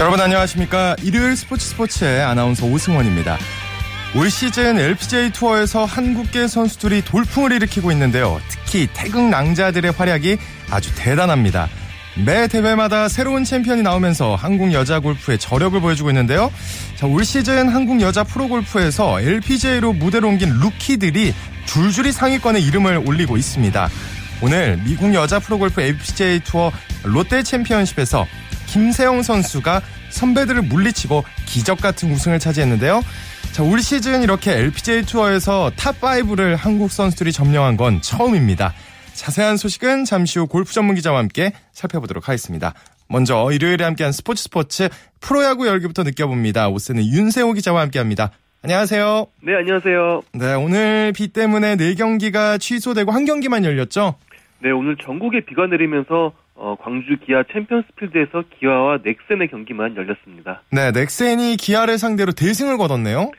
여러분 안녕하십니까. 일요일 스포츠 스포츠의 아나운서 오승원입니다. 올 시즌 LPGA 투어에서 한국계 선수들이 돌풍을 일으키고 있는데요. 특히 태극 낭자들의 활약이 아주 대단합니다. 매 대회마다 새로운 챔피언이 나오면서 한국 여자 골프의 저력을 보여주고 있는데요. 자, 올 시즌 한국 여자 프로골프에서 LPGA로 무대로 옮긴 루키들이 줄줄이 상위권에 이름을 올리고 있습니다. 오늘 미국 여자 프로골프 LPGA 투어 롯데 챔피언십에서 김세영 선수가 선배들을 물리치고 기적 같은 우승을 차지했는데요. 자, 올 시즌 이렇게 LPGA 투어에서 탑5를 한국 선수들이 점령한 건 처음입니다. 자세한 소식은 잠시 후 골프 전문 기자와 함께 살펴보도록 하겠습니다. 먼저 일요일에 함께한 스포츠 스포츠 프로야구 열기부터 느껴봅니다. 오늘은 윤세호 기자와 함께합니다. 안녕하세요. 네, 안녕하세요. 네, 오늘 비 때문에 4경기가 취소되고 한 경기만 열렸죠? 네, 오늘 전국에 비가 내리면서 어, 광주 기아 챔피언스필드에서 기아와 넥센의 경기만 열렸습니다. 네, 넥센이 기아를 상대로 대승을 거뒀네요.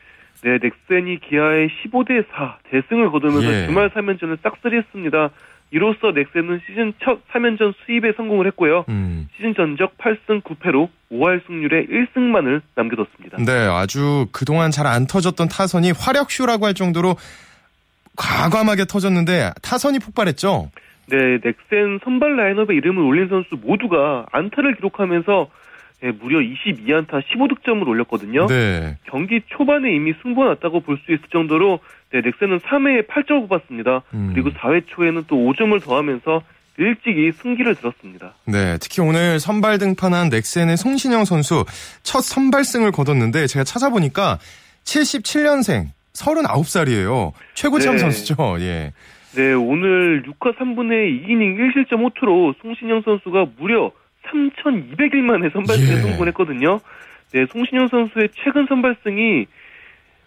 네, 넥센이 기아에 15대 4 대승을 거두면서 예. 주말 3연전을 싹쓸이했습니다. 이로써 넥센은 시즌 첫 3연전 sweep에 성공을 했고요. 음. 시즌 전적 8승 9패로 5할 승률에 1승만을 남겨뒀습니다. 네, 아주 그동안 잘 안 터졌던 타선이 화력쇼라고 할 정도로 과감하게 터졌는데 타선이 폭발했죠? 네, 넥센 선발 라인업에 이름을 올린 선수 모두가 안타를 기록하면서 예, 무려 22안타 15득점을 올렸거든요. 네. 경기 초반에 이미 승부가 났다고 볼 수 있을 정도로 네, 넥센은 3회에 8점을 뽑았습니다. 음. 그리고 4회 초에는 또 5점을 더하면서 일찍이 승기를 들었습니다. 네, 특히 오늘 선발 등판한 넥센의 송신영 선수 첫 선발승을 거뒀는데 제가 찾아보니까 77년생 39살이에요. 최고참 네. 선수죠. 예. 네, 오늘 6화 3분의 2이닝 1실점 호투로 송신영 선수가 무려 3,200일 만에 선발승에 예. 성공했거든요. 네, 송신영 선수의 최근 선발승이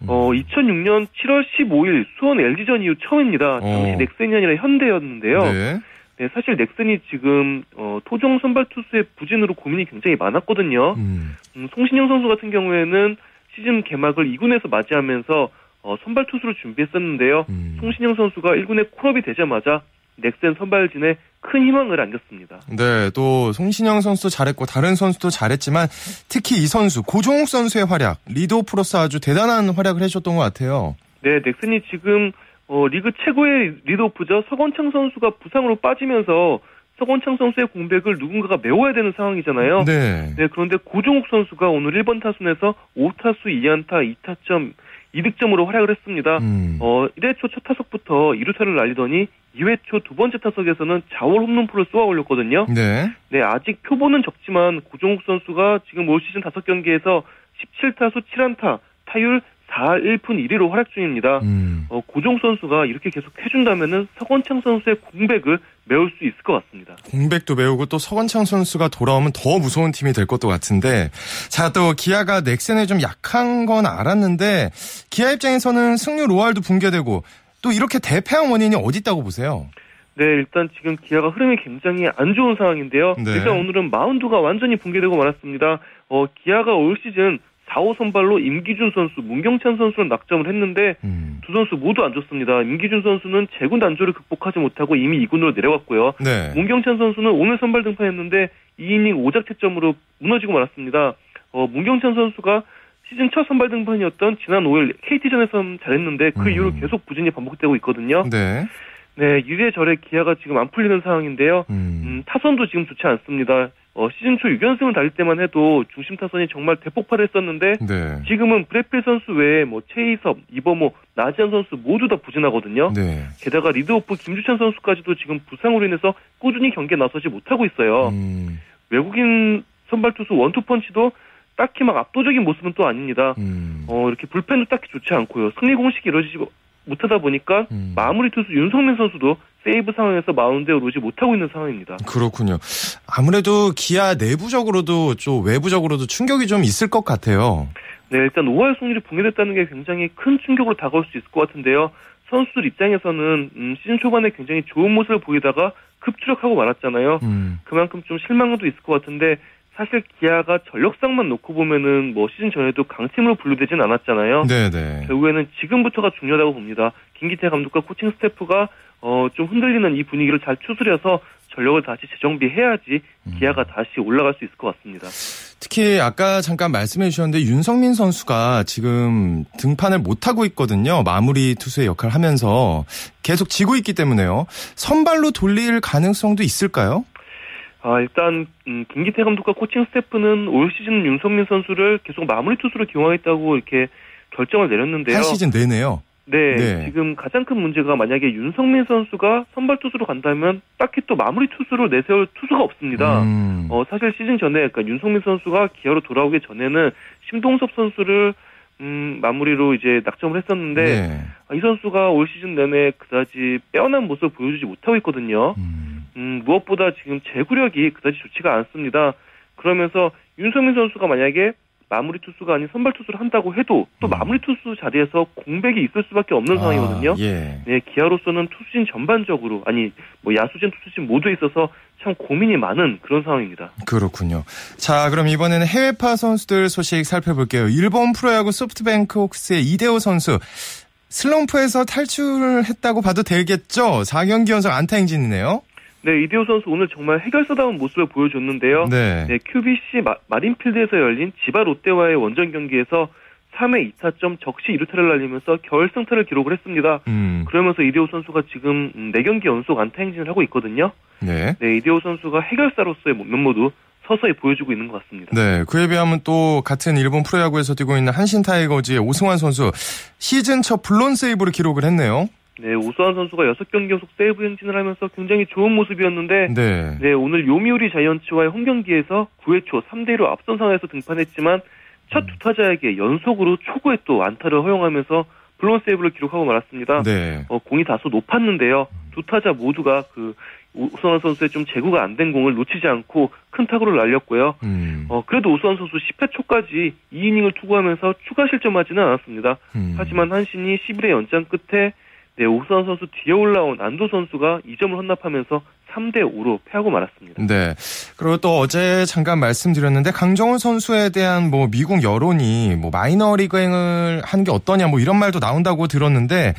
어, 2006년 7월 15일 수원 LG전 이후 처음입니다. 당시 어. 넥센이 아니라 현대였는데요. 네. 네, 사실 넥슨이 지금 어, 토종 선발 투수의 부진으로 고민이 굉장히 많았거든요. 음. 음, 송신영 선수 같은 경우에는 시즌 개막을 2군에서 맞이하면서 어, 선발 투수를 준비했었는데요. 음. 송신영 선수가 1군에 콜업이 되자마자 넥센 선발진에 큰 희망을 안겼습니다. 네, 또 송신영 선수도 잘했고 다른 선수도 잘했지만 특히 이 선수 고종욱 선수의 활약 리드오프로서 아주 대단한 활약을 해줬던 것 같아요. 네, 넥슨이 지금 어, 리그 최고의 리드오프죠. 서건창 선수가 부상으로 빠지면서 서건창 선수의 공백을 누군가가 메워야 되는 상황이잖아요. 네. 네, 그런데 고종욱 선수가 오늘 1번 타순에서 5타수 2안타 2타점 2득점으로 활약을 했습니다. 음. 어, 1회 초 첫 타석부터 2루타를 날리더니 2회 초 두 번째 타석에서는 자월 홈런포를 쏘아 올렸거든요. 네. 네, 아직 표본은 적지만 고종욱 선수가 지금 올 시즌 5경기에서 17타수 7안타, 타율 4할 1푼 1리로 활약 중입니다. 음. 어, 고종욱 선수가 이렇게 계속 해준다면은 서건창 선수의 공백을 메울 수 있을 것 같습니다. 공백도 메우고 또 서건창 선수가 돌아오면 더 무서운 팀이 될 것도 같은데 자 또 기아가 넥센에 좀 약한 건 알았는데 기아 입장에서는 승률 5할도 붕괴되고 또 이렇게 대패한 원인이 어디 있다고 보세요? 네, 일단 지금 기아가 흐름이 굉장히 안 좋은 상황인데요. 네. 일단 오늘은 마운드가 완전히 붕괴되고 말았습니다. 어, 기아가 올 시즌 4호 선발로 임기준 선수, 문경찬 선수는 낙점을 했는데 음. 두 선수 모두 안 좋습니다. 임기준 선수는 재군 단조를 극복하지 못하고 이미 2군으로 내려갔고요. 네. 문경찬 선수는 오늘 선발 등판했는데 2이닝 5자책점으로 무너지고 말았습니다. 어, 문경찬 선수가 시즌 첫 선발 등판이었던 지난 5일 KT전에서 잘했는데 그 음. 이후로 계속 부진이 반복되고 있거든요. 네. 네, 이래저래 기아가 지금 안 풀리는 상황인데요. 음. 음, 타선도 지금 좋지 않습니다. 어, 시즌 초 6연승을 달릴 때만 해도 중심 타선이 정말 대폭발을 했었는데 네. 지금은 브렛 필 선수 외에 뭐 최희섭, 이범호, 나지완 선수 모두 다 부진하거든요. 네. 게다가 리드오프 김주찬 선수까지도 지금 부상으로 인해서 꾸준히 경기에 나서지 못하고 있어요. 음. 외국인 선발 투수 원투펀치도 딱히 막 압도적인 모습은 또 아닙니다. 음. 어, 이렇게 불펜도 딱히 좋지 않고요. 승리 공식이 이루어지지 못하다 보니까 음. 마무리 투수 윤성민 선수도 세이브 상황에서 마운드에 오르지 못하고 있는 상황입니다. 그렇군요. 아무래도 기아 내부적으로도 좀 외부적으로도 충격이 좀 있을 것 같아요. 네, 일단 5할 승률이 붕괴됐다는 게 굉장히 큰 충격으로 다가올 수 있을 것 같은데요. 선수들 입장에서는 음, 시즌 초반에 굉장히 좋은 모습을 보이다가 급추력하고 말았잖아요. 음. 그만큼 좀 실망도 있을 것 같은데 사실 기아가 전력상만 놓고 보면은 뭐 시즌 전에도 강팀으로 분류되진 않았잖아요. 네네. 결국에는 지금부터가 중요하다고 봅니다. 김기태 감독과 코칭 스태프가 어, 좀 흔들리는 이 분위기를 잘 추스려서 전력을 다시 재정비해야지 기아가 다시 올라갈 수 있을 것 같습니다. 특히 아까 잠깐 말씀해 주셨는데 윤성민 선수가 지금 등판을 못하고 있거든요. 마무리 투수의 역할을 하면서 계속 지고 있기 때문에요. 선발로 돌릴 가능성도 있을까요? 아, 일단 음, 김기태 감독과 코칭 스태프는 올 시즌 윤석민 선수를 계속 마무리 투수로 기용하겠다고 이렇게 결정을 내렸는데요. 한 시즌 내내요. 네, 네. 지금 가장 큰 문제가 만약에 윤석민 선수가 선발 투수로 간다면 딱히 또 마무리 투수로 내세울 투수가 없습니다. 음. 어, 사실 시즌 전에 그러니까 윤석민 선수가 기아로 돌아오기 전에는 심동섭 선수를 음, 마무리로 이제 낙점을 했었는데 네. 아, 이 선수가 올 시즌 내내 그다지 빼어난 모습을 보여주지 못하고 있거든요. 음. 음, 무엇보다 지금 제구력이 그다지 좋지가 않습니다. 그러면서 윤성민 선수가 만약에 마무리 투수가 아닌 선발 투수를 한다고 해도 또 음. 마무리 투수 자리에서 공백이 있을 수밖에 없는 상황이거든요. 아, 예. 네, 기아로서는 투수진 전반적으로 아니 뭐 야수진 투수진 모두에 있어서 참 고민이 많은 그런 상황입니다. 그렇군요. 자, 그럼 이번에는 해외파 선수들 소식 살펴볼게요. 일본 프로야구 소프트뱅크 호크스의 이대호 선수. 슬럼프에서 탈출했다고 봐도 되겠죠? 4경기 연속 안타 행진이네요. 네, 이대호 선수 오늘 정말 해결사다운 모습을 보여줬는데요. 네. 네, QBC 마, 마린필드에서 열린 지바 롯데와의 원정 경기에서 3회 2타점 적시 2루타를 날리면서 결승타를 기록을 했습니다. 음. 그러면서 이대호 선수가 지금 음, 4경기 연속 안타 행진을 하고 있거든요. 네. 네, 이대호 선수가 해결사로서의 면모도 서서히 보여주고 있는 것 같습니다. 네. 그에 비하면 또 같은 일본 프로야구에서 뛰고 있는 한신 타이거즈의 오승환 선수 시즌 첫 블론 세이브를 기록을 했네요. 네, 오승환 선수가 6경기 연속 세이브 행진을 하면서 굉장히 좋은 모습이었는데 네. 네, 오늘 요미우리 자이언츠와의 홈 경기에서 9회 초 3대 1로 앞선 상황에서 등판했지만 첫두 타자에게 연속으로 초구에 또 안타를 허용하면서 블론 세이브를 기록하고 말았습니다. 네. 어, 공이 다소 높았는데요. 두 타자 모두가 그 오수환 선수의 좀 제구가 안 된 공을 놓치지 않고 큰 타구를 날렸고요. 음. 어, 그래도 오수환 선수 10회 초까지 2이닝을 투구하면서 추가 실점하지는 않았습니다. 음. 하지만 한신이 11회 연장 끝에 네, 오수환 선수 뒤에 올라온 안도 선수가 2점을 헌납하면서 3대 5로 패하고 말았습니다. 네. 그리고 또 어제 잠깐 말씀드렸는데 강정훈 선수에 대한 뭐 미국 여론이 뭐 마이너 리그행을 하는 게 어떠냐 뭐 이런 말도 나온다고 들었는데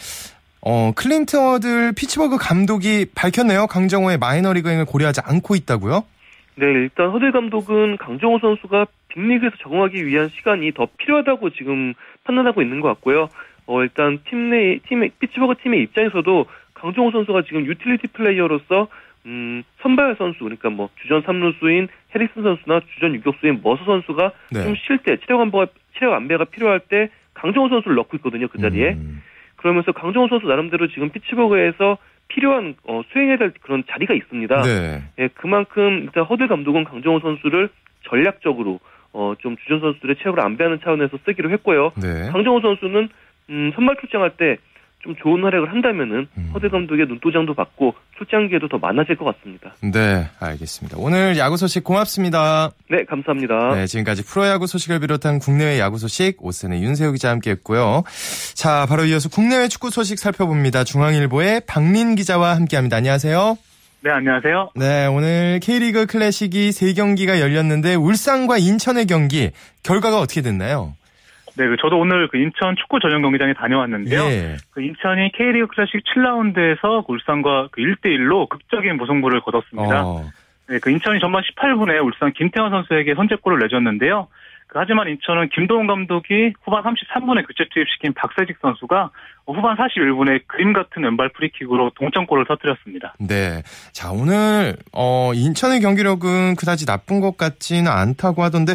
어 클린트 허들 피츠버그 감독이 밝혔네요. 강정호의 마이너 리그행을 고려하지 않고 있다고요? 네, 일단 허들 감독은 강정호 선수가 빅리그에서 적응하기 위한 시간이 더 필요하다고 지금 판단하고 있는 것 같고요. 어, 일단 팀 내, 팀의, 피츠버그 팀의 입장에서도 강정호 선수가 지금 utility player로서 음, 선발 선수, 그러니까 뭐 주전 3루수인 해리슨 선수나 주전 유격수인 머서 선수가 네. 좀쉴 때, 체력 안배가, 체력 안배가 필요할 때 강정호 선수를 넣고 있거든요, 그 자리에. 음. 그러면서 강정호 선수 나름대로 지금 피츠버그에서 필요한 어, 수행해야 될 그런 자리가 있습니다. 네. 예, 그만큼 일단 허들 감독은 강정호 선수를 전략적으로 어, 좀 주전 선수들의 체력을 안배하는 차원에서 쓰기로 했고요. 네. 강정호 선수는 음, 선발 출장할 때 좀 좋은 활약을 한다면은 음. 허들 감독의 눈도장도 받고 출장 기회도 더 많아질 것 같습니다. 네, 알겠습니다. 오늘 야구 소식 고맙습니다. 네, 감사합니다. 네, 지금까지 프로야구 소식을 비롯한 국내외 야구 소식 오선의 윤세호 기자 함께 했고요. 자, 바로 이어서 국내외 축구 소식 살펴봅니다. 중앙일보의 박민 기자와 함께 합니다. 안녕하세요. 네, 안녕하세요. 네, 오늘 K리그 클래식이 3경기가 열렸는데 울산과 인천의 경기 결과가 어떻게 됐나요? 네, 그 저도 오늘 그 인천 축구 전용 경기장에 다녀왔는데요. 예. 그 인천이 K리그 클래식 7라운드에서 울산과 그 1대1로 극적인 무승부를 거뒀습니다. 어, 네, 그 인천이 전반 18분에 울산 김태환 선수에게 선제골을 내줬는데요. 그 하지만 인천은 김도훈 감독이 후반 33분에 교체 투입시킨 박세직 선수가 후반 41분에 그림 같은 왼발 프리킥으로 동점골을 터뜨렸습니다. 네. 자, 오늘 어 인천의 경기력은 그다지 나쁜 것 같지는 않다고 하던데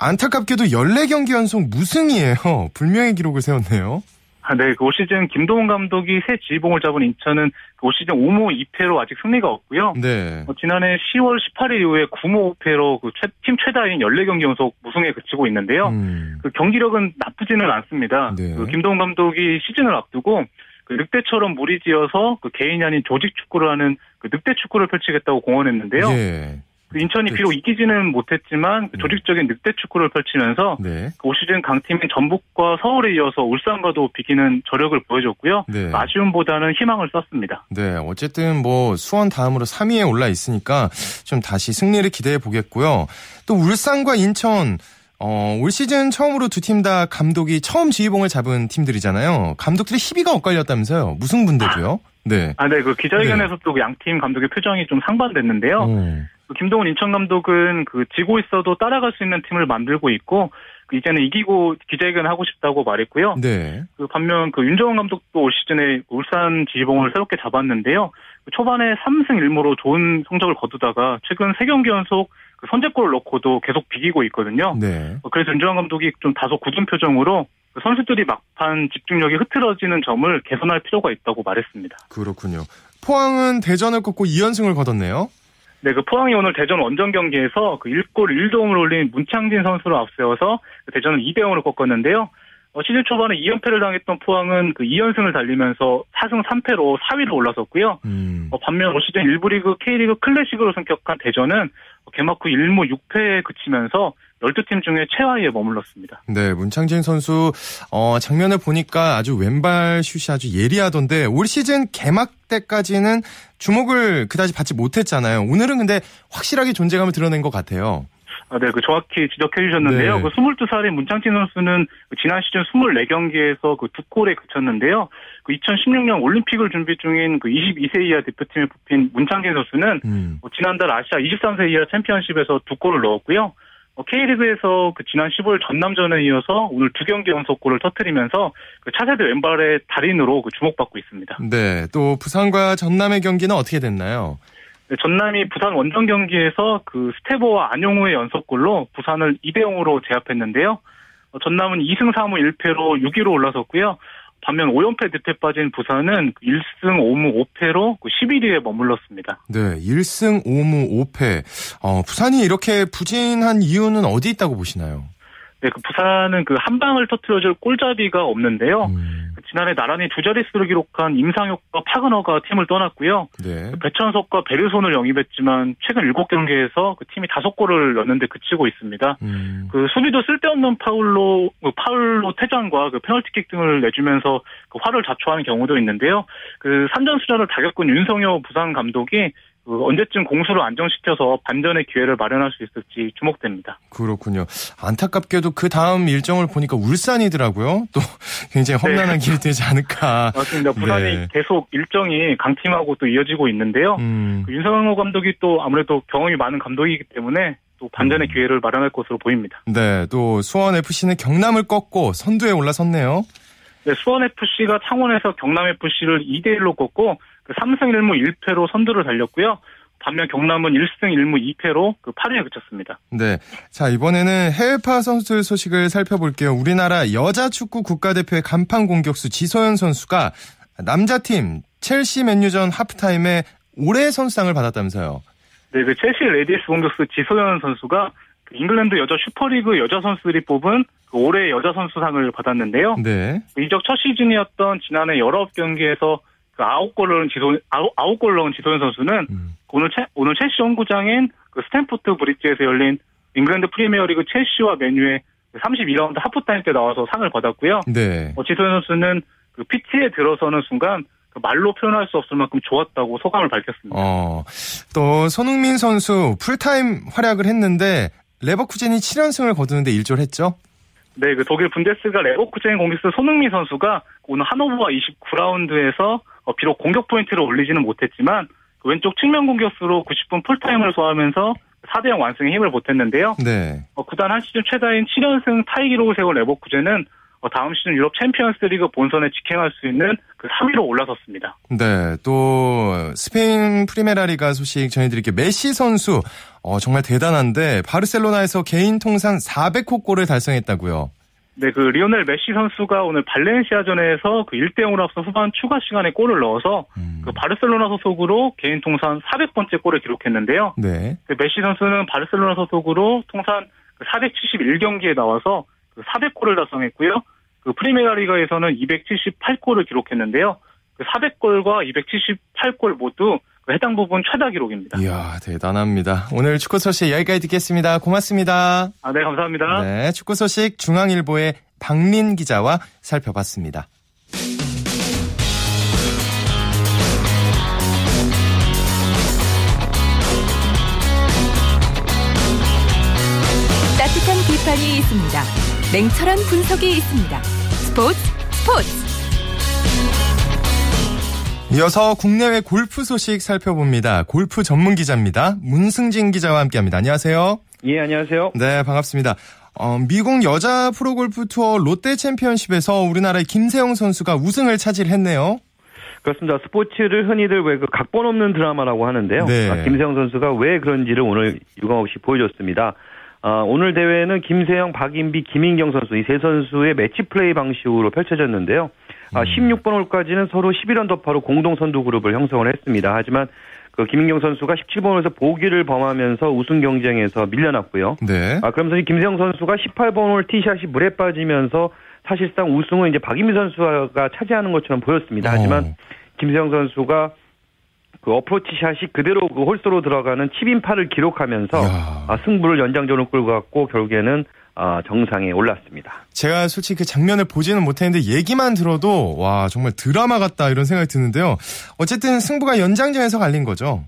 안타깝게도 14경기 연속 무승이에요. 불명의 기록을 세웠네요. 아, 네, 그 올 시즌 김도훈 감독이 새 지휘봉을 잡은 인천은 그올 시즌 5무 2패로 아직 승리가 없고요. 네. 어, 지난해 10월 18일 이후에 9무 5패로 그 팀 최다인 14경기 연속 무승에 그치고 있는데요. 음. 그 경기력은 나쁘지는 않습니다. 네. 그 김동훈 감독이 시즌을 앞두고 그 늑대처럼 무리지어서 그 개인이 아닌 조직 축구를 하는 그 늑대 축구를 펼치겠다고 공언했는데요. 예. 그 인천이 비록 이기지는 못했지만 그 네. 조직적인 늑대 축구를 펼치면서 네. 그올 시즌 강팀인 전북과 서울에 이어서 울산과도 비기는 저력을 보여줬고요. 네. 아쉬움보다는 희망을 썼습니다. 네, 어쨌든 뭐 수원 다음으로 3위에 올라 있으니까 좀 다시 승리를 기대해 보겠고요. 또 울산과 인천 어, 올 시즌 처음으로 두 팀 다 감독이 처음 지휘봉을 잡은 팀들이잖아요. 감독들의 희비가 엇갈렸다면서요. 무승분대도요. 네. 아, 네. 그 기자회견에서도 네. 양팀 감독의 표정이 좀 상반됐는데요. 음. 그 김동훈 인천 감독은 그 지고 있어도 따라갈 수 있는 팀을 만들고 있고 그 이제는 이기고 기자회견을 하고 싶다고 말했고요. 네. 그 반면 그 윤정원 감독도 올 시즌에 울산 지휘봉을 새롭게 잡았는데요. 그 초반에 3승 1무로 좋은 성적을 거두다가 최근 3경기 연속 그 선제골을 넣고도 계속 비기고 있거든요. 네. 어, 그래서 윤정환 감독이 좀 다소 굳은 표정으로 그 선수들이 막판 집중력이 흐트러지는 점을 개선할 필요가 있다고 말했습니다. 그렇군요. 포항은 대전을 꺾고 2연승을 거뒀네요. 네, 그 포항이 오늘 대전 원정 경기에서 그 1골 1도움을 올린 문창진 선수를 앞세워서 그 대전은 2대 0으로 꺾었는데요. 어, 시즌 초반에 2연패를 당했던 포항은 그 2연승을 달리면서 4승 3패로 4위로 올라섰고요. 음. 어, 반면 올 시즌 1부 리그 K리그 클래식으로 성격한 대전은 개막 후 1무 6패에 그치면서 12팀 중에 최하위에 머물렀습니다. 네, 문창진 선수 어, 장면을 보니까 아주 왼발 슛이 아주 예리하던데 올 시즌 개막 때까지는 주목을 그다지 받지 못했잖아요. 오늘은 근데 확실하게 존재감을 드러낸 것 같아요. 아, 네, 그 정확히 지적해 주셨는데요. 네. 그 22살인 문창진 선수는 그 지난 시즌 24경기에서 그 두 골에 그쳤는데요. 그 2016년 올림픽을 준비 중인 그 22세 이하 대표팀에 뽑힌 문창진 선수는 음. 뭐 지난달 아시아 23세 이하 챔피언십에서 두 골을 넣었고요. 어, K리그에서 그 지난 15일 전남전에 이어서 오늘 두 경기 연속골을 터뜨리면서 그 차세대 왼발의 달인으로 그 주목받고 있습니다. 네, 또 부산과 전남의 경기는 어떻게 됐나요? 네, 전남이 부산 원정 경기에서 그 스테보와 안용우의 연속골로 부산을 2대 0으로 제압했는데요. 어, 전남은 2승 3무 1패로 6위로 올라섰고요. 반면 5연패 늪에 빠진 부산은 1승 5무 5패로 11위에 머물렀습니다. 네, 1승 5무 5패. 어, 부산이 이렇게 부진한 이유는 어디 있다고 보시나요? 네, 그 부산은 그 한 방을 터트려줄 골잡이가 없는데요. 음. 지난해 나란히 두 자릿수를 기록한 임상혁과 파그너가 팀을 떠났고요. 네. 배천석과 베르손을 영입했지만 최근 7경기에서 그 팀이 5골을 넣는데 그치고 있습니다. 음. 그 수비도 쓸데없는 파울로 그 파울로 퇴장과 그 페널티킥 등을 내주면서 그 화를 자초하는 경우도 있는데요. 그 산전수전을 다 겪은 윤성효 부산 감독이 그 언제쯤 공수를 안정시켜서 반전의 기회를 마련할 수 있을지 주목됩니다. 그렇군요. 안타깝게도 그 다음 일정을 보니까 울산이더라고요. 또 굉장히 험난한 네. 길이 되지 않을까. 맞습니다. 부산이 네. 계속 일정이 강팀하고 또 이어지고 있는데요. 음. 그 윤성호 감독이 또 아무래도 경험이 많은 감독이기 때문에 또 반전의 음. 기회를 마련할 것으로 보입니다. 네, 또 수원 FC는 경남을 꺾고 선두에 올라섰네요. 네, 수원 FC가 창원에서 경남 FC를 2대 1로 꺾고 그 3승 1무 1패로 선두를 달렸고요. 반면 경남은 1승 1무 2패로 그 8위에 그쳤습니다. 네. 자, 이번에는 해외파 선수들 소식을 살펴볼게요. 우리나라 여자 축구 국가대표의 간판 공격수 지소연 선수가 남자팀 첼시 맨유전 하프타임에 올해 선수상을 받았다면서요. 네, 그 첼시 레이디스 공격수 지소연 선수가 그 잉글랜드 여자 슈퍼리그 여자 선수들이 뽑은 그 올해 여자 선수상을 받았는데요. 네. 그 이적 첫 시즌이었던 지난해 19경기에서 그 아홉 골을 지소 아홉, 아홉 골 넣은 지소연 선수는 음. 오늘 채, 오늘 첼시 홈구장인 그 스탬포드 브릿지에서 열린 잉글랜드 프리미어리그 첼시와 맨유의 32라운드 하프타임 때 나와서 상을 받았고요. 네. 어, 지소연 선수는 그 피치에 들어서는 순간 그 말로 표현할 수 없을 만큼 좋았다고 소감을 밝혔습니다. 어, 또 손흥민 선수 풀타임 활약을 했는데 레버쿠젠이 7연승을 거두는데 일조했죠? 네, 그 독일 분데스리가 레버쿠젠 공격수 손흥민 선수가 오늘 하노버와 29라운드에서 어, 비록 공격 포인트를 올리지는 못했지만 그 왼쪽 측면 공격수로 90분 풀타임을 소화하면서 4대0 완승에 힘을 보탰는데요. 네. 어, 구단 한 시즌 최다인 7연승 타이 기록을 세운 레버쿠젠은 어, 다음 시즌 유럽 챔피언스 리그 본선에 직행할 수 있는 그 3위로 올라섰습니다. 네, 또 스페인 프리메라리가 소식 전해드릴게요. 메시 선수 어, 정말 대단한데 바르셀로나에서 개인 통산 400호 골을 달성했다고요. 네, 그 리오넬 메시 선수가 오늘 발렌시아전에서 그 1대 0으로 앞서 후반 추가 시간에 골을 넣어서 음. 그 바르셀로나 소속으로 개인 통산 400번째 골을 기록했는데요. 네. 그 메시 선수는 바르셀로나 소속으로 통산 471경기에 그 나와서 그 400골을 달성했고요. 그 프리메라리가에서는 278골을 기록했는데요. 그 400골과 278골 모두 해당 부분 최다 기록입니다. 이야, 대단합니다. 오늘 축구 소식 여기까지 듣겠습니다. 고맙습니다. 아, 네, 감사합니다. 네, 축구 소식 중앙일보의 박민 기자와 살펴봤습니다. 따뜻한 비판이 있습니다. 냉철한 분석이 있습니다. 스포츠 스포츠 이어서 국내외 골프 소식 살펴봅니다. 골프 전문 기자입니다. 문승진 기자와 함께합니다. 안녕하세요. 예, 안녕하세요. 네, 반갑습니다. 어, 미국 여자 프로골프 투어 롯데 챔피언십에서 우리나라의 김세영 선수가 우승을 차지했네요. 그렇습니다. 스포츠를 흔히들 왜 그 각본 없는 드라마라고 하는데요. 네. 아, 김세영 선수가 왜 그런지를 오늘 유감없이 보여줬습니다. 아, 오늘 대회는 김세영, 박인비, 김인경 선수 이 세 선수의 매치 플레이 방식으로 펼쳐졌는데요. 아, 16번 홀까지는 서로 11언더파로 공동 선두 그룹을 형성을 했습니다. 하지만 그 김인경 선수가 17번 홀에서 보기를 범하면서 우승 경쟁에서 밀려났고요. 네. 아, 그러면서 이 김세영 선수가 18번 홀 티샷이 물에 빠지면서 사실상 우승은 이제 박인비 선수가 차지하는 것처럼 보였습니다. 하지만 어. 김세영 선수가 그 어프로치 샷이 그대로 그 홀소로 들어가는 칩인 파를 기록하면서 이야. 아, 승부를 연장전으로 끌고 갔고 결국에는 아, 정상에 올랐습니다. 제가 솔직히 그 장면을 보지는 못했는데 얘기만 들어도 와 정말 드라마 같다 이런 생각이 드는데요. 어쨌든 승부가 연장전에서 갈린 거죠.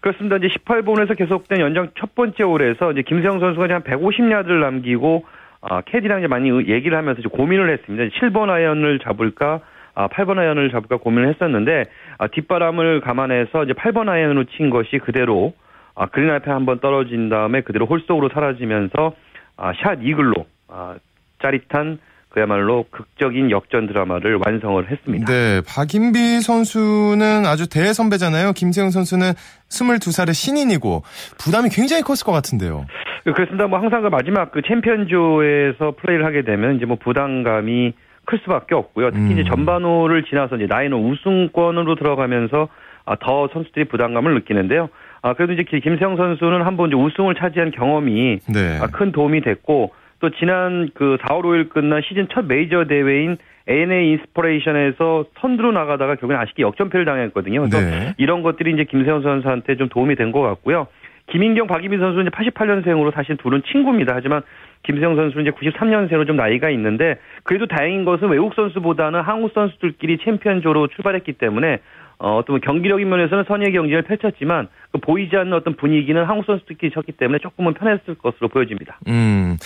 그렇습니다. 이제 18번에서 계속된 연장 첫 번째 홀에서 이제 김세영 선수가 한 150야드를 남기고 아, 캐디랑 이제 많이 얘기를 하면서 이제 고민을 했습니다. 7번 아이언을 잡을까, 아, 8번 아이언을 잡을까 고민을 했었는데 아, 뒷바람을 감안해서 이제 8번 아이언으로 친 것이 그대로 아, 그린 앞에 한번 떨어진 다음에 그대로 홀 속으로 사라지면서 아, 샷 이글로 아, 짜릿한 그야말로 극적인 역전 드라마를 완성을 했습니다. 네, 박인비 선수는 아주 대선배잖아요. 김세영 선수는 22살의 신인이고 부담이 굉장히 컸을 것 같은데요. 그렇습니다. 뭐 항상 그 마지막 그 챔피언조에서 플레이를 하게 되면 이제 뭐 부담감이 클 수밖에 없고요. 특히 이제 음. 전반호를 지나서 이제 나인호 우승권으로 들어가면서 아, 더 선수들이 부담감을 느끼는데요. 아, 그래도 이제 기- 김세영 선수는 한번 이제 우승을 차지한 경험이 네. 아, 큰 도움이 됐고 또 지난 그 4월 5일 끝난 시즌 첫 메이저 대회인 ANA 인스퍼레이션에서 선두로 나가다가 결국엔 아쉽게 역전패를 당했거든요. 그래서 네. 이런 것들이 이제 김세영 선수한테 좀 도움이 된 것 같고요. 김인경, 박인비 선수는 이제 88년생으로 사실 둘은 친구입니다. 하지만 김세영 선수는 이제 93년생으로 좀 나이가 있는데 그래도 다행인 것은 외국 선수보다는 한국 선수들끼리 챔피언조로 출발했기 때문에 어, 어떤 경기력인 면에서는 선의의 경쟁을 펼쳤지만 그 보이지 않는 어떤 분위기는 한국 선수들끼리 쳤기 때문에 조금은 편했을 것으로 보여집니다. 음.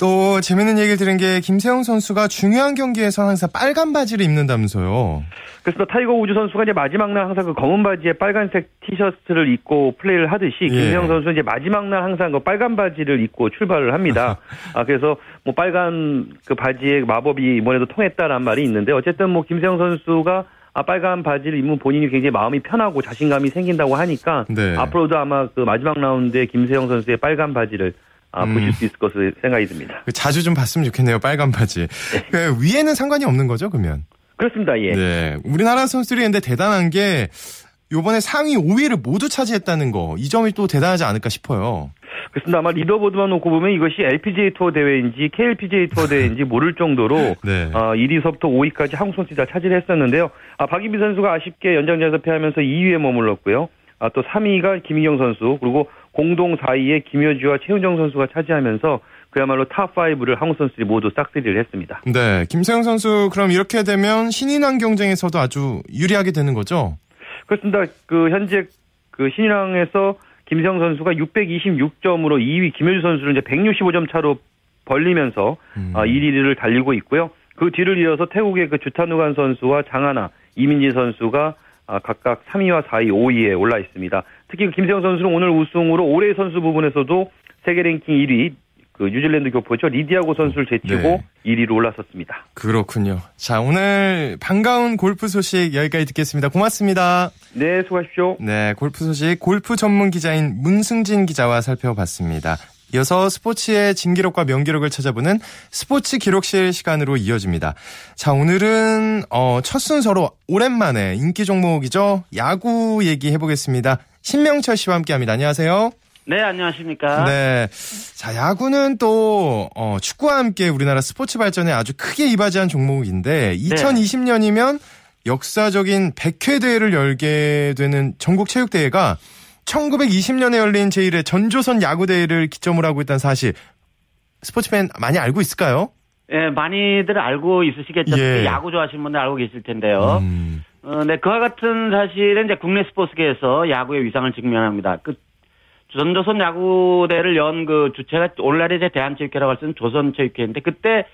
또 재밌는 얘기를 들은 게 김세영 선수가 중요한 경기에서 항상 빨간 바지를 입는다면서요. 그래서 타이거 우즈 선수가 이제 마지막 날 항상 그 검은 바지에 빨간색 티셔츠를 입고 플레이를 하듯이 예. 김세영 선수는 이제 마지막 날 항상 그 빨간 바지를 입고 출발을 합니다. 아 그래서 뭐 빨간 그 바지에 마법이 이번에도 통했다라는 말이 있는데 어쨌든 뭐 김세영 선수가 아 빨간 바지를 입으면 본인이 굉장히 마음이 편하고 자신감이 생긴다고 하니까 네. 앞으로도 아마 그 마지막 라운드에 김세영 선수의 빨간 바지를 아, 음. 보실 수 있을 것으로 생각이 듭니다. 자주 좀 봤으면 좋겠네요. 빨간 바지. 그 위에는 상관이 없는 거죠, 그러면? 그렇습니다. 예. 네. 우리나라 선수들이 근데 대단한 게 요번에 상위 5위를 모두 차지했다는 거. 이 점이 또 대단하지 않을까 싶어요. 그렇습니다. 아마 리더보드만 놓고 보면 이것이 LPGA 투어 대회인지 KLPGA 투어 대회인지 모를 정도로 네. 어, 1위서부터 5위까지 한국 선수들이 다 차지를 했었는데요. 아, 박인비 선수가 아쉽게 연장전에서 패하면서 2위에 머물렀고요. 아, 또 3위가 김인경 선수 그리고 공동 4위에 김효주와 최운정 선수가 차지하면서 그야말로 탑5를 한국 선수들이 모두 싹쓸이를 했습니다. 네. 김세영 선수 그럼 이렇게 되면 신인왕 경쟁에서도 아주 유리하게 되는 거죠? 그렇습니다. 그 현재 그 신인왕에서 김세영 선수가 626점으로 2위 김효주 선수를 이제 165점 차로 벌리면서 음. 아, 1위를 달리고 있고요. 그 뒤를 이어서 태국의 그 주타누간 선수와 장하나, 이민지 선수가 아, 각각 3위와 4위, 5위에 올라 있습니다. 특히 그 김세영 선수는 오늘 우승으로 올해 선수 부분에서도 세계 랭킹 1위 그 뉴질랜드 교포죠 리디아고 선수를 제치고 네. 1위로 올라섰습니다. 그렇군요. 자, 오늘 반가운 골프 소식 여기까지 듣겠습니다. 고맙습니다. 네, 수고하십시오. 네, 골프 소식 골프 전문 기자인 문승진 기자와 살펴봤습니다. 이어서 스포츠의 진기록과 명기록을 찾아보는 스포츠 기록실 시간으로 이어집니다. 자, 오늘은 어, 첫 순서로 오랜만에 인기 종목이죠. 야구 얘기해 보겠습니다. 신명철 씨와 함께합니다. 안녕하세요. 네, 안녕하십니까. 네. 자, 야구는 또, 어, 축구와 함께 우리나라 스포츠 발전에 아주 크게 이바지한 종목인데, 2020년이면 역사적인 100회 대회를 열게 되는 전국 체육대회가 1920년에 열린 제1회 전조선 야구대회를 기점으로 하고 있다는 사실 스포츠팬 많이 알고 있을까요? 예, 많이들 알고 있으시겠죠. 예. 야구 좋아하시는 분들 알고 계실 텐데요. 음, 어, 네, 그와 같은 사실은 이제 국내 스포츠계에서 야구의 위상을 증명합니다. 그 전조선 야구대를 연 그 주체가 오늘날의 이제 대한체육회라고 할 수 있는 조선체육회인데 그때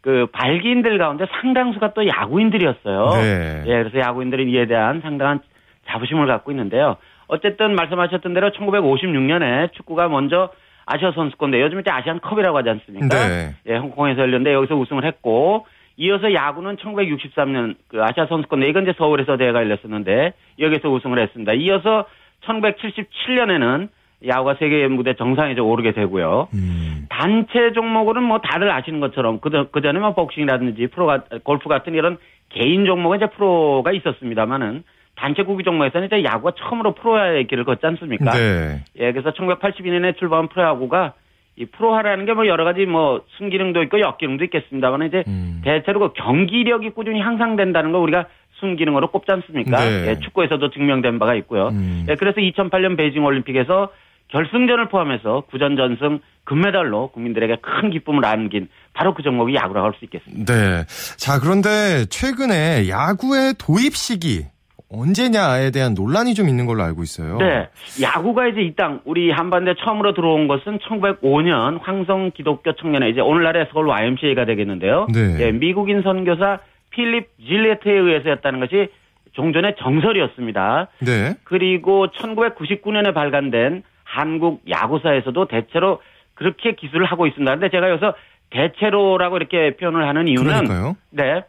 그 발기인들 가운데 상당수가 또 야구인들이었어요. 네. 예, 그래서 야구인들이 이에 대한 상당한 자부심을 갖고 있는데요. 어쨌든 말씀하셨던 대로 1956년에 축구가 먼저 아시아 선수권대 요즘 이제 아시안컵이라고 하지 않습니까? 네. 예, 홍콩에서 열렸는데 여기서 우승을 했고 이어서 야구는 1963년 그 아시아 선수권대 이건 이제 서울에서 대회가 열렸었는데 여기서 우승을 했습니다. 이어서 1977년에는 야구가 세계 무대 정상에 좀 오르게 되고요. 음, 단체 종목으로는 뭐 다들 아시는 것처럼 그, 그 전에 뭐 복싱이라든지 프로가 골프 같은 이런 개인 종목은 이제 프로가 있었습니다만은 단체 구기 종목에서는 이제 야구가 처음으로 프로야의 길을 걷지 않습니까? 네. 예, 그래서 1982년에 출범한 프로야구가 이 프로화라는 게 뭐 여러 가지 뭐 순기능도 있고 역기능도 있겠습니다만 이제 음. 대체로 그 경기력이 꾸준히 향상된다는 거 우리가 순기능으로 꼽지 않습니까? 네. 예, 축구에서도 증명된 바가 있고요. 음. 예, 그래서 2008년 베이징 올림픽에서 결승전을 포함해서 9전 전승 금메달로 국민들에게 큰 기쁨을 안긴 바로 그 종목이 야구라고 할 수 있겠습니다. 네. 자, 그런데 최근에 야구의 도입 시기 언제냐에 대한 논란이 좀 있는 걸로 알고 있어요. 네. 야구가 이제 이 땅, 우리 한반도에 처음으로 들어온 것은 1905년 황성 기독교 청년회, 이제 오늘날의 서울 YMCA가 되겠는데요. 네. 예, 미국인 선교사 필립 질레트에 의해서 였다는 것이 종전의 정설이었습니다. 네. 그리고 1999년에 발간된 한국 야구사에서도 대체로 그렇게 기술을 하고 있습니다. 근데 제가 여기서 대체로라고 이렇게 표현을 하는 이유는 그러니까요. 네.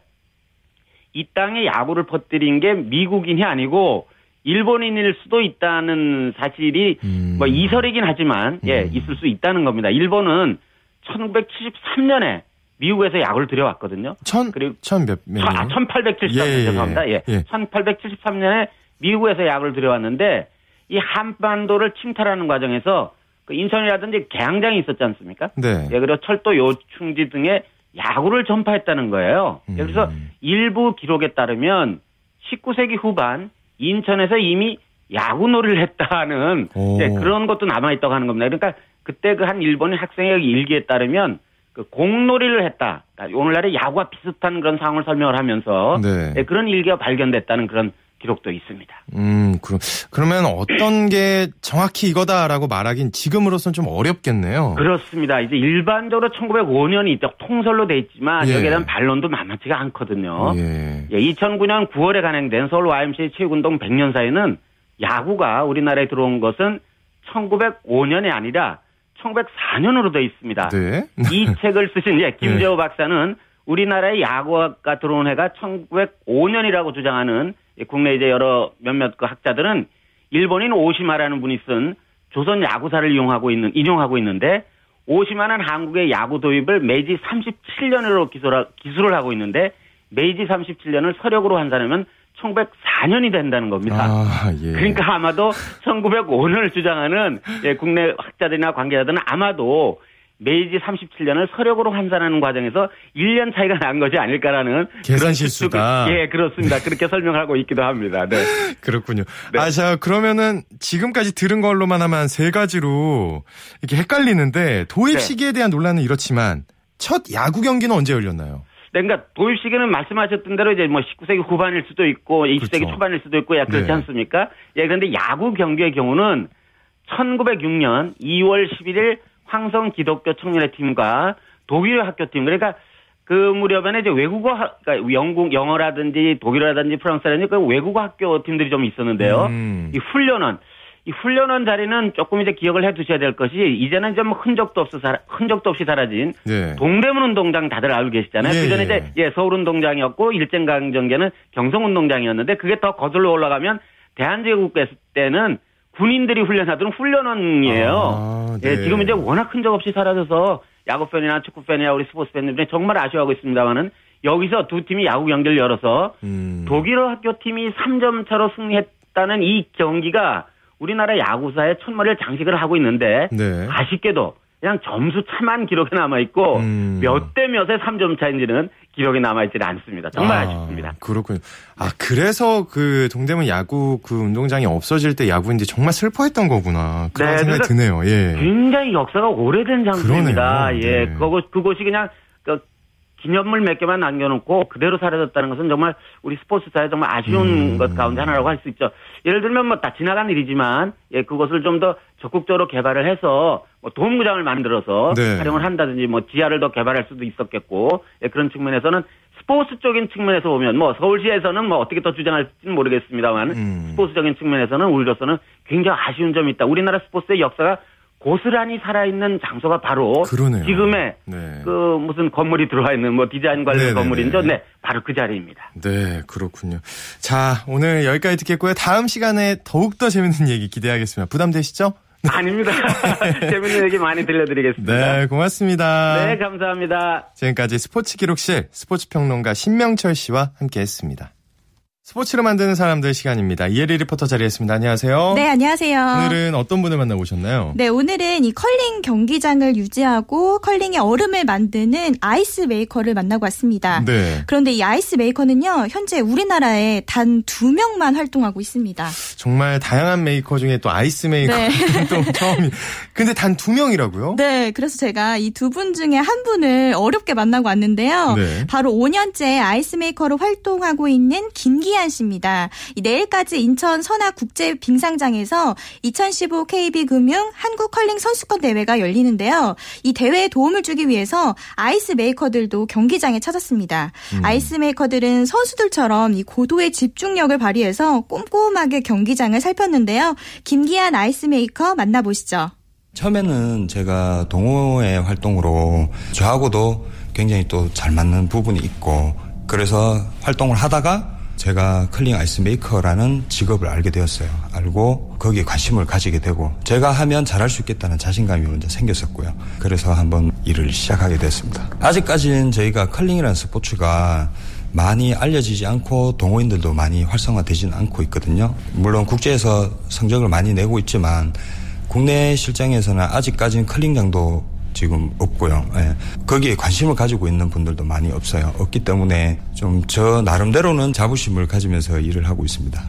이 땅에 야구를 퍼뜨린 게 미국인이 아니고 일본인일 수도 있다는 사실이 음. 뭐 이설이긴 하지만 예, 음. 있을 수 있다는 겁니다. 일본은 1973년에 미국에서 야구를 들여왔거든요. 천, 그리고 천몇 몇 아, 년? 1873년 예, 예, 죄송합니다. 예. 예. 1873년에 미국에서 야구를 들여왔는데 이 한반도를 침탈하는 과정에서 그 인천이라든지 개항장이 있었지 않습니까? 네. 예, 그리고 철도 요충지 등에 야구를 전파했다는 거예요. 예, 그래서 음. 일부 기록에 따르면 19세기 후반 인천에서 이미 야구 놀이를 했다는 오. 예, 그런 것도 남아 있다고 하는 겁니다. 그러니까 그때 그 한 일본인 학생의 일기에 따르면 그 공놀이를 했다. 그러니까 오늘날의 야구와 비슷한 그런 상황을 설명을 하면서 네. 예, 그런 일기가 발견됐다는 그런 기록도 있습니다. 음, 그럼, 그러면 어떤 게 정확히 이거다라고 말하긴 지금으로선 좀 어렵겠네요. 그렇습니다. 이제 일반적으로 1905년이 있죠. 통설로 돼 있지만 예. 여기에 대한 반론도 만만치가 않거든요. 예. 예, 2009년 9월에 간행된 서울 YMCA 체육운동 100년사에는 야구가 우리나라에 들어온 것은 1905년이 아니라 1904년으로 되어 있습니다. 네. 이 책을 쓰신 예, 김재호 박사는 우리나라에 야구가 들어온 해가 1905년이라고 주장하는 예, 국내 이제 여러 몇몇 그 학자들은 일본인 오시마라는 분이 쓴 조선 야구사를 이용하고 있는 인용하고 있는데 오시마는 한국의 야구 도입을 메이지 37년으로 기술하, 기술을 하고 있는데 메이지 37년을 서력으로 환산하면 1904년이 된다는 겁니다. 아, 예. 그러니까 아마도 1905년을 주장하는 예, 국내 학자들이나 관계자들은 아마도 메이지 37년을 서력으로 환산하는 과정에서 1년 차이가 난 것이 아닐까라는 계산 실수다. 추측을- 예, 그렇습니다. 그렇게 설명하고 있기도 합니다. 네. 그렇군요. 네. 아, 자, 그러면은 지금까지 들은 걸로만 하면 한세 가지로 이렇게 헷갈리는데 도입 네. 시기에 대한 논란은 이렇지만 첫 야구 경기는 언제 열렸나요? 네, 그러니까 도입 시기는 말씀하셨던 대로 이제 뭐 19세기 후반일 수도 있고 20세기 그렇죠. 초반일 수도 있고 야 그렇지 네. 않습니까? 예, 그런데 야구 경기의 경우는 1906년 2월 11일 황성 기독교 청년회 팀과 독일의 학교 팀 그러니까 그 무렵에는 이제 외국어 학- 그러니까 영국 영어라든지 독일어라든지 프랑스라든지 그 외국어 학교 팀들이 좀 있었는데요. 음. 이 훈련원 이 훈련원 자리는 조금 이제 기억을 해 두셔야 될 것이 이제는 좀 흔적도 없어 사- 흔적도 없이 사라진 네. 동대문 운동장 다들 알고 계시잖아요. 예, 그 전에 예. 이제 예, 서울 운동장이었고 일제강점기는 경성 운동장이었는데 그게 더 거슬러 올라가면 대한제국회 때는 군인들이 훈련하던 훈련원이에요. 아, 예, 네. 지금 이제 워낙 흔적 없이 사라져서 야구 팬이나 축구 팬이나 우리 스포츠 팬들이 정말 아쉬워하고 있습니다만은 여기서 두 팀이 야구 경기를 열어서 음. 독일어 학교 팀이 3점 차로 승리했다는 이 경기가 우리나라 야구사의 첫머리를 장식을 하고 있는데 네. 아쉽게도 그냥 점수 차만 기록에 남아 있고 음. 몇대 몇의 3점 차인지는 기록에 남아 있지 않습니다. 정말 아, 쉽습니다 그렇군요. 아, 그래서 그 동대문 야구 그 운동장이 없어질 때 야구인들이 정말 슬퍼했던 거구나. 그런 네, 생각이 드네요. 예. 굉장히 역사가 오래된 장소입니다. 그러네요. 예, 네. 그곳 그곳이 그냥 그 기념물 몇 개만 남겨놓고 그대로 사라졌다는 것은 정말 우리 스포츠사에 정말 아쉬운 음. 것 가운데 하나라고 할 수 있죠. 예를 들면 뭐 다 지나간 일이지만 예, 그것을 좀 더 적극적으로 개발을 해서 뭐 도움구장을 만들어서 네. 활용을 한다든지 뭐 지하를 더 개발할 수도 있었겠고 예, 그런 측면에서는 스포츠 쪽인 측면에서 보면 뭐 서울시에서는 뭐 어떻게 더 주장할지는 모르겠습니다만 음. 스포츠적인 측면에서는 우리로서는 굉장히 아쉬운 점이 있다. 우리나라 스포츠의 역사가 고스란히 살아있는 장소가 바로 그러네요. 지금의 네. 그 무슨 건물이 들어와 있는 뭐 디자인 관련 네네네. 건물인데 네 바로 그 자리입니다. 네, 그렇군요. 자, 오늘 여기까지 듣겠고요. 다음 시간에 더욱더 재밌는 얘기 기대하겠습니다. 부담되시죠? 아닙니다. 재밌는 얘기 많이 들려드리겠습니다. 네, 고맙습니다. 네, 감사합니다. 지금까지 스포츠 기록실 스포츠 평론가 신명철 씨와 함께 했습니다. 스포츠를 만드는 사람들 시간입니다. 이혜리 리포터 자리했습니다. 안녕하세요. 네, 안녕하세요. 오늘은 어떤 분을 만나보셨나요? 네, 오늘은 이 컬링 경기장을 유지하고 컬링의 얼음을 만드는 아이스 메이커를 만나고 왔습니다. 네. 그런데 이 아이스 메이커는요, 현재 우리나라에 단 두 명만 활동하고 있습니다. 정말 다양한 메이커 중에 또 아이스 메이커 네. 또 처음이. 근데 단 두 명이라고요? 네, 그래서 제가 이 두 분 중에 한 분을 어렵게 만나고 왔는데요. 네. 바로 5년째 아이스 메이커로 활동하고 있는 김기한 씨입니다. 이 내일까지 인천 선학 국제 빙상장에서 2015 KB금융 한국 컬링 선수권 대회가 열리는데요. 이 대회에 도움을 주기 위해서 아이스 메이커들도 경기장에 찾았습니다. 아이스 메이커들은 선수들처럼 이 고도의 집중력을 발휘해서 꼼꼼하게 경기장을 살폈는데요. 김기한 아이스 메이커 만나보시죠. 처음에는 제가 동호회 활동으로 저하고도 굉장히 또 잘 맞는 부분이 있고 그래서 활동을 하다가 제가 컬링 아이스 메이커라는 직업을 알게 되었어요. 알고 거기에 관심을 가지게 되고 제가 하면 잘할 수 있겠다는 자신감이 먼저 생겼었고요. 그래서 한번 일을 시작하게 됐습니다. 아직까지는 저희가 컬링이라는 스포츠가 많이 알려지지 않고 동호인들도 많이 활성화되지는 않고 있거든요. 물론 국제에서 성적을 많이 내고 있지만 국내 실정에서는 아직까지는 컬링장도 지금 없고요. 예. 거기에 관심을 가지고 있는 분들도 많이 없어요. 없기 때문에 좀 저 나름대로는 자부심을 가지면서 일을 하고 있습니다.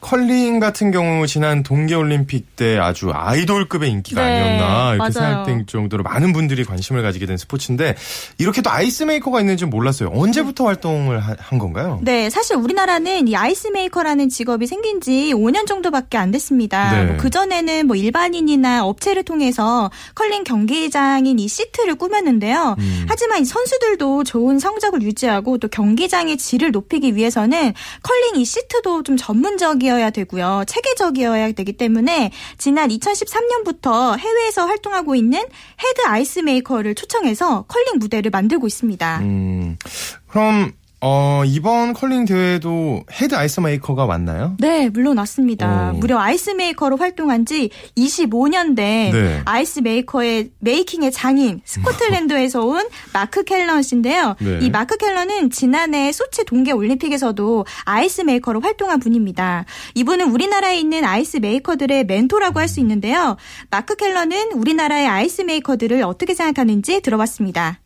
컬링 같은 경우 지난 동계올림픽 때 아주 아이돌급의 인기가 네, 아니었나 이렇게 맞아요. 생각될 정도로 많은 분들이 관심을 가지게 된 스포츠인데 이렇게 또 아이스메이커가 있는지 몰랐어요. 언제부터 활동을 하- 한 건가요? 네, 사실 우리나라는 이 아이스 메이커라는 직업이 생긴 지 5년 정도밖에 안 됐습니다. 네. 뭐 그전에는 뭐 일반인이나 업체를 통해서 컬링 경기장인 이 시트를 꾸몄는데요. 음. 하지만 이 선수들도 좋은 성적을 유지하고 또 경기장의 질을 높이기 위해서는 컬링 이 시트도 좀 전문 적이어야 되고요. 체계적이어야 되기 때문에 지난 2013년부터 해외에서 활동하고 있는 head ice maker를 초청해서 컬링 무대를 만들고 있습니다. 음, 그럼 어, 이번 컬링 대회도 head ice maker가 왔나요? 네, 물론 왔습니다. 오. 무려 ice maker로 활동한 지 25년 된 네. ice maker의 making의 장인 스코틀랜드에서 온 마크 켈런 씨인데요. 네. 이 마크 켈런은 지난해 소치 동계 올림픽에서도 ice maker로 활동한 분입니다. 이분은 우리나라에 있는 ice maker들의 멘토라고 할 수 있는데요. 마크 켈런은 우리나라의 ice maker들을 어떻게 생각하는지 들어봤습니다.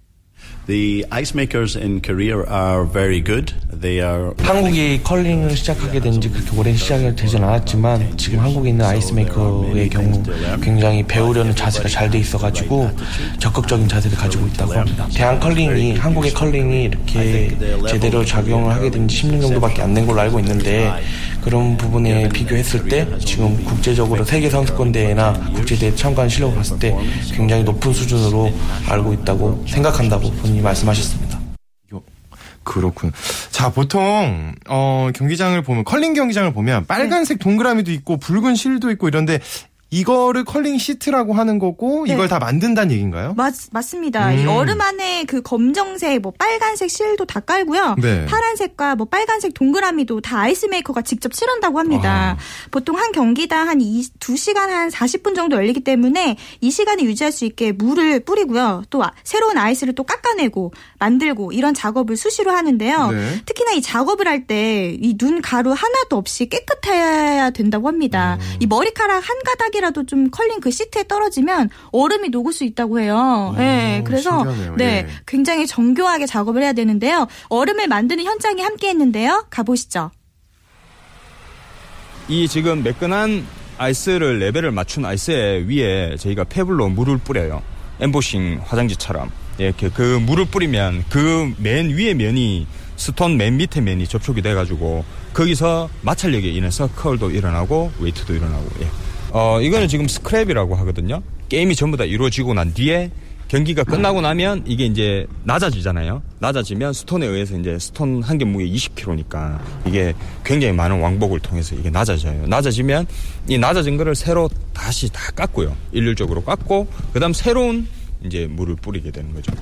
The ice makers in Korea are very good. They are 한국이 컬링을 시작하게 된 지 그렇게 오랜 시작이 되진 않았지만 지금 한국에 있는 ice maker의 경우 굉장히 배우려는 자세가 잘 돼 있어가지고 적극적인 자세를 가지고 있다고 합니다. 대한 컬링이 한국의 컬링이 이렇게 제대로 작용을 하게 된 지 10년 정도밖에 안 된 걸로 알고 있는데 그런 부분에 비교했을 때 지금 국제적으로 세계 선수권 대회나 국제 대회 참가한 실력을 봤을 때 굉장히 높은 수준으로 알고 있다고 생각한다고 본인이 말씀하셨습니다. 그렇군. 자, 보통 어, 경기장을 보면 컬링 경기장을 보면 빨간색 네. 동그라미도 있고 붉은 실도 있고 이런데 이거를 컬링 시트라고 하는 거고 네. 이걸 다 만든다는 얘기인가요? 맞, 맞습니다. 음. 이 얼음 안에 그 검정색, 뭐 빨간색 실도 다 깔고요. 네. 파란색과 뭐 빨간색 동그라미도 다 ice maker가 직접 칠한다고 합니다. 보통 한 경기당 한 2, 2시간 한 40분 정도 열리기 때문에 이 시간을 유지할 수 있게 물을 뿌리고요. 또 아- 새로운 ice를 또 깎아내고 만들고 이런 작업을 수시로 하는데요. 네. 특히나 이 작업을 할 때 이 눈 가루 하나도 없이 깨끗해야 된다고 합니다. 음. 이 머리카락 한 가닥이라도 조금씩이라도 좀 컬링 그 시트에 떨어지면 얼음이 녹을 수 있다고 해요. 네, 그래서 신기하네요. 네, 예. 굉장히 정교하게 작업을 해야 되는데요. 얼음을 만드는 현장에 함께했는데요. 가보시죠. 이 지금 매끈한 ice를 레벨을 맞춘 ice에 위에 저희가 pebble로 물을 뿌려요. 엠보싱 화장지처럼 이렇게 그 물을 뿌리면 그 맨 위에 면이 스톤 맨 밑에 면이 접촉이 돼가지고 거기서 마찰력에 인해서 curl도 일어나고 weight도 일어나고 예. 어 이거는 지금 scrape이라고 하거든요. 게임이 전부 다 이루어지고 난 뒤에 경기가 끝나고 나면 이게 이제 낮아지잖아요. 낮아지면 스톤에 의해서 이제 스톤 한 개 무게 20kg니까 이게 굉장히 많은 왕복을 통해서 이게 낮아져요. 낮아지면 이 낮아진 거를 새로 다시 다 깎고요. 일률적으로 깎고 그다음 새로운 이제 물을 뿌리게 되는 거죠.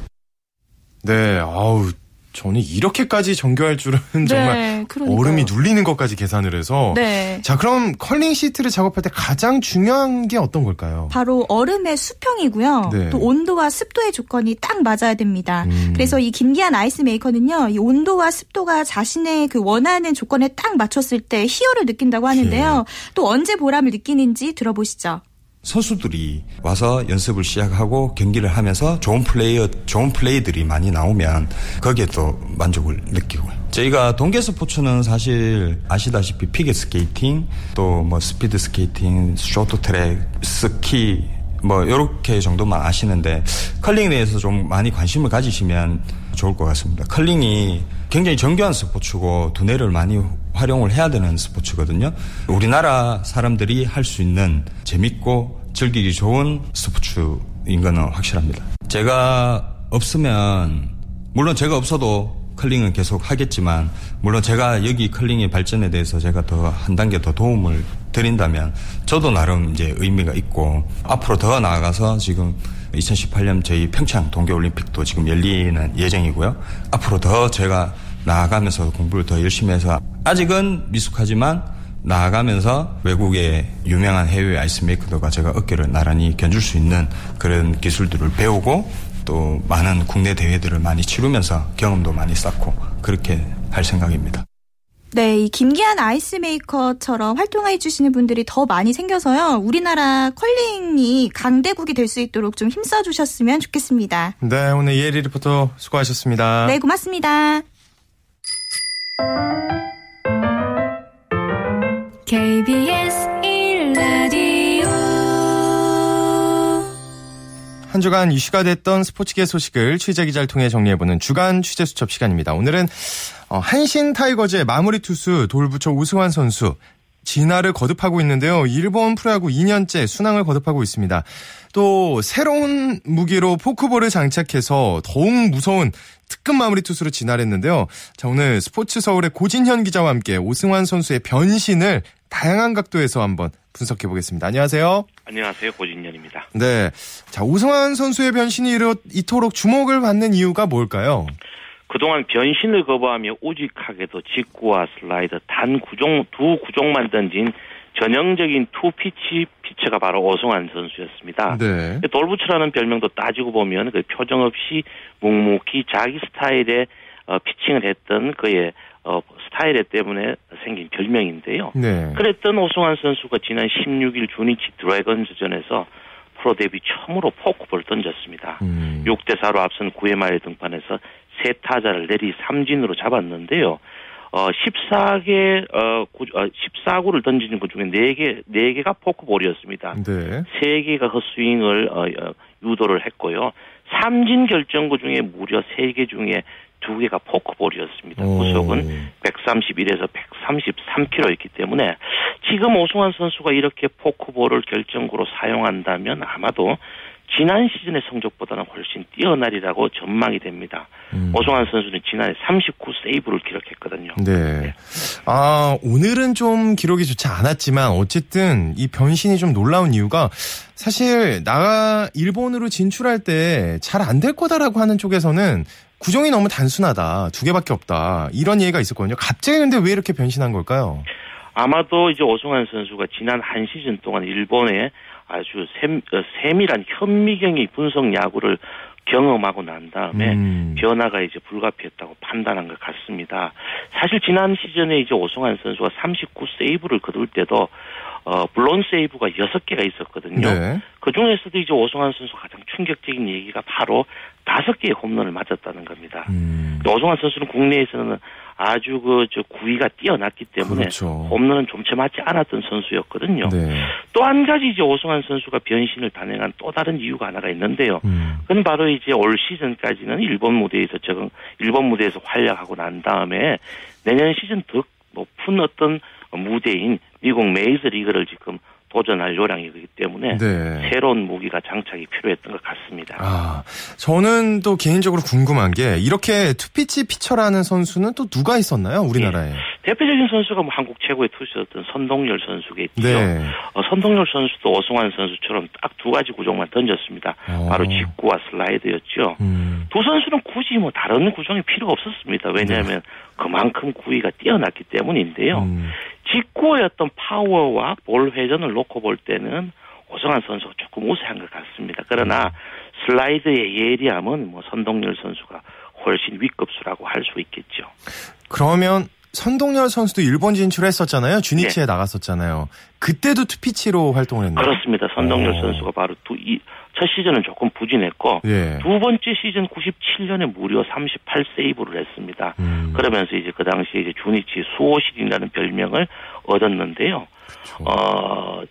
네, 아우, 저는 이렇게까지 정교할 줄은 정말 네, 그러니까요. 얼음이 눌리는 것까지 계산을 해서. 네. 자, 그럼 컬링 시트를 작업할 때 가장 중요한 게 어떤 걸까요? 바로 얼음의 수평이고요. 네. 또 온도와 습도의 조건이 딱 맞아야 됩니다. 음. 그래서 이 김기한 ice maker는요, 이 온도와 습도가 자신의 그 원하는 조건에 딱 맞췄을 때 희열을 느낀다고 하는데요. 또 언제 보람을 느끼는지 들어보시죠. 선수들이 와서 연습을 시작하고 경기를 하면서 좋은 플레이어, 좋은 플레이들이 많이 나오면 거기에 또 만족을 느끼고요. 저희가 동계 스포츠는 사실 아시다시피 피겨 스케이팅, 또 뭐 스피드 스케이팅, 쇼트 트랙, 스키, 뭐 요렇게 정도만 아시는데 컬링에 대해서 좀 많이 관심을 가지시면 좋을 것 같습니다. 컬링이 굉장히 정교한 스포츠고 두뇌를 많이 활용을 해야 되는 스포츠거든요. 우리나라 사람들이 할 수 있는 재밌고 즐기기 좋은 스포츠인 거는 확실합니다. 제가 없으면 물론 제가 없어도 컬링은 계속 하겠지만 물론 제가 여기 컬링의 발전에 대해서 제가 더 한 단계 더 도움을 드린다면 저도 나름 이제 의미가 있고 앞으로 더 나아가서 지금 2018년 저희 평창 동계올림픽도 지금 열리는 예정이고요. 앞으로 더 제가 나아가면서 공부를 더 열심히 해서 아직은 미숙하지만 나아가면서 외국의 유명한 해외 ice maker들과 제가 어깨를 나란히 견줄 수 있는 그런 기술들을 배우고 또 많은 국내 대회들을 많이 치르면서 경험도 많이 쌓고 그렇게 할 생각입니다. 네, 이 김기한 ice maker처럼 활동해 주시는 분들이 더 많이 생겨서요. 우리나라 컬링이 강대국이 될 수 있도록 좀 힘써 주셨으면 좋겠습니다. 네, 오늘 이혜리 리포터 수고하셨습니다. 네, 고맙습니다. KBS 1라디오 한 주간 이슈가 됐던 스포츠계 소식을 취재 기자를 통해 정리해보는 주간 취재 수첩 시간입니다. 오늘은 어, 한신 타이거즈의 마무리 투수 돌부처 우승환 선수 진화를 거듭하고 있는데요. 일본 프로야구 2년째 순항을 거듭하고 있습니다. 또 새로운 무기로 포크볼을 장착해서 더욱 무서운 특급 마무리 투수로 진화를 했는데요. 자, 오늘 스포츠 서울의 고진현 기자와 함께 오승환 선수의 변신을 다양한 각도에서 한번 분석해 보겠습니다. 안녕하세요. 안녕하세요. 고진현입니다. 네. 자, 오승환 선수의 변신이 이렇, 이토록 주목을 받는 이유가 뭘까요? 그동안 변신을 거부하며 오직하게도 직구와 슬라이더 단 구종, 두 구종만 던진 전형적인 two-pitch 피처가 바로 오승환 선수였습니다. 네. 돌부처라는 별명도 따지고 보면 그 표정 없이 묵묵히 자기 스타일의 어, 피칭을 했던 그의 어, 스타일 때문에 생긴 별명인데요. 네. 그랬던 오승환 선수가 지난 16일 주니치 드래건즈전에서 프로 데뷔 처음으로 포크볼을 던졌습니다. 음. 6대 4로 앞선 9회 말 등판에서 세 타자를 내리 삼진으로 잡았는데요. 어 14개 어, 구, 어 14구를 던지는 것 중에 4개 4개가 포크볼이었습니다. 네. 3개가 헛스윙을 어, 어, 유도를 했고요. 삼진 결정구 중에 무려 3개 중에 2개가 포크볼이었습니다. 오. 구속은 131에서 133km였기 때문에 지금 오승환 선수가 이렇게 포크볼을 결정구로 사용한다면 아마도 지난 시즌의 성적보다는 훨씬 뛰어나리라고 전망이 됩니다. 음. 오승환 선수는 지난해 39 세이브를 기록했거든요. 네. 아, 오늘은 좀 기록이 좋지 않았지만 어쨌든 이 변신이 좀 놀라운 이유가 사실 나 일본으로 진출할 때 잘 안 될 거다라고 하는 쪽에서는 구종이 너무 단순하다. 두 개밖에 없다. 이런 얘기가 있었거든요. 갑자기 근데 왜 이렇게 변신한 걸까요? 아마도 이제 오승환 선수가 지난 한 시즌 동안 일본의 아주 세, 어, 세밀한 현미경이 분석 야구를 경험하고 난 다음에 음. 변화가 이제 불가피했다고 판단한 것 같습니다. 사실 지난 시즌에 이제 오승환 선수가 39 세이브를 거둘 때도 어 블론 세이브가 6개가 있었거든요. 네. 그 중에서도 이제 오승환 선수 가장 충격적인 얘기가 바로 다섯 개의 홈런을 맞았다는 겁니다. 음. 오승환 선수는 국내에서는 아주 그 저 구위가 뛰어났기 때문에 그렇죠. 홈런은 좀채 맞지 않았던 선수였거든요. 네. 또한 가지 이제 오승환 선수가 변신을 단행한 또 다른 이유가 하나가 있는데요. 음. 그건 바로 이제 올 시즌까지는 일본 무대에서 적응, 일본 무대에서 활약하고 난 다음에 내년 시즌 더 높은 어떤 무대인 미국 메이저 리그를 지금 도전할 요량이기 때문에 네. 새로운 무기가 장착이 필요했던 것 같습니다. 아, 저는 또 개인적으로 궁금한 게 이렇게 투피치 피처라는 선수는 또 누가 있었나요? 우리나라에. 대표적인 선수가 뭐 한국 최고의 투수였던 선동열 선수겠죠. 네. 어, 선동열 선수도 오승환 선수처럼 딱 두 가지 구종만 던졌습니다. 어. 바로 직구와 슬라이드였죠. 음. 두 선수는 굳이 뭐 다른 구종이 필요가 없었습니다. 왜냐하면 그만큼 구위가 뛰어났기 때문인데요. 음. 어떤 파워와 볼 회전을 놓고 볼 때는 오승환 선수가 조금 우세한 것 같습니다. 그러나 슬라이드의 예리함은 뭐 선동열 선수가 훨씬 윗급수라고 할 수 있겠죠. 그러면 선동열 선수도 일본 진출했었잖아요. 주니치에 네. 나갔었잖아요. 그때도 투피치로 활동을 했나요? 그렇습니다. 선동열 어. 선수가 바로 두, 이, 첫 시즌은 조금 부진했고 예. 두 번째 시즌 97년에 무려 38세이브를 했습니다. 음. 그러면서 이제 그 당시에 이제 주니치 수호신이라는 별명을 얻었는데요. 어,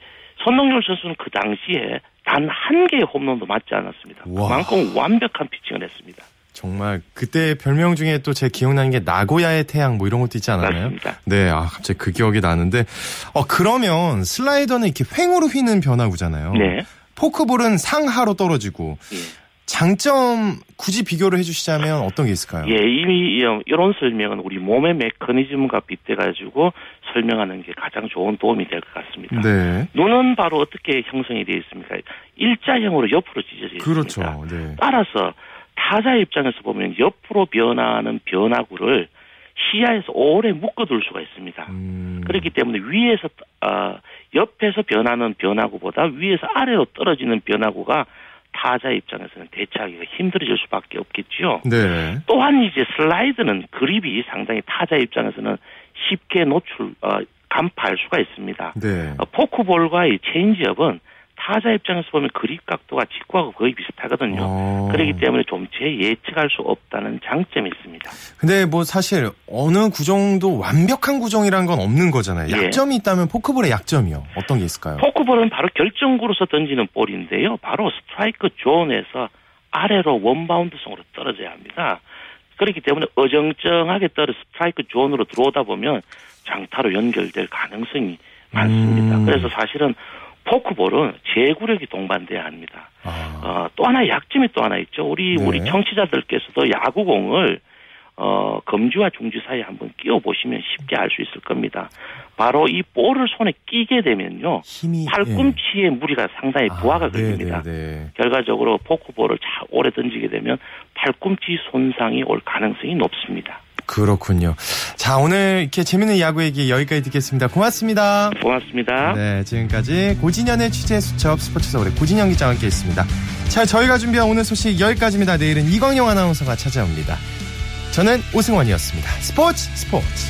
선동열 선수는 그 당시에 단 한 개의 홈런도 맞지 않았습니다. 와. 그만큼 완벽한 피칭을 했습니다. 정말 그때 별명 중에 또 제 기억나는 게 나고야의 태양 뭐 이런 것도 있지 않았나요? 맞습니다. 네, 아 갑자기 그 기억이 나는데 어 그러면 슬라이더는 이렇게 횡으로 휘는 변화구잖아요. 네. 포크볼은 상하로 떨어지고 예. 장점 굳이 비교를 해주시자면 어떤 게 있을까요? 예, 이미 이- 이런 설명은 우리 몸의 메커니즘과 빗대 가지고 설명하는 게 가장 좋은 도움이 될 것 같습니다. 네, 눈은 바로 어떻게 형성이 되어 있습니까? 일자형으로 옆으로 찢어져 있습니다. 그렇죠. 네. 따라서 타자 입장에서 보면 옆으로 변화하는 변화구를 시야에서 오래 묶어둘 수가 있습니다. 음, 그렇기 때문에 위에서 어, 옆에서 변하는 변화구보다 위에서 아래로 떨어지는 변화구가 타자 입장에서는 대처하기가 힘들어질 수밖에 없겠죠. 네, 또한 이제 슬라이드는 그립이 상당히 타자 입장에서는 쉽게 노출 어, 간파할 수가 있습니다. 네. 어, 포크볼과의 체인지업은 타자 입장에서 보면 그립 각도가 직구하고 거의 비슷하거든요. 어. 그렇기 때문에 좀제 예측할 수 없다는 장점이 있습니다. 근데 뭐 사실 어느 구종도 완벽한 구종이라는 건 없는 거잖아요. 예. 약점이 있다면 포크볼의 약점이요. 어떤 게 있을까요? 포크볼은 바로 결정구로서 던지는 볼인데요. 바로 스트라이크 존에서 아래로 원바운드성으로 떨어져야 합니다. 그렇기 때문에 어정쩡하게 떨어 스트라이크 존으로 들어오다 보면 장타로 연결될 가능성이 많습니다. 음. 그래서 사실은 포크볼은 제구력이 동반돼야 합니다. 아, 어, 또 하나 약점이 또 하나 있죠. 우리 네. 우리 청취자들께서도 야구공을 어, 검지와 중지 사이에 한번 끼워 보시면 쉽게 알 수 있을 겁니다. 바로 이 볼을 손에 끼게 되면요. 힘이 팔꿈치에 무리가 상당히 예. 부하가 아, 네, 걸립니다. 네, 네. 결과적으로 포크볼을 자, 오래 던지게 되면 팔꿈치 손상이 올 가능성이 높습니다. 그렇군요. 자, 오늘 이렇게 재밌는 야구 얘기 여기까지 듣겠습니다. 고맙습니다. 고맙습니다. 네, 지금까지 고진현의 취재 수첩 스포츠 서울의 고진현 기자와 함께 했습니다. 자, 저희가 준비한 오늘 소식 여기까지입니다. 내일은 이광용 아나운서가 찾아옵니다. 저는 오승원이었습니다. 스포츠 스포츠.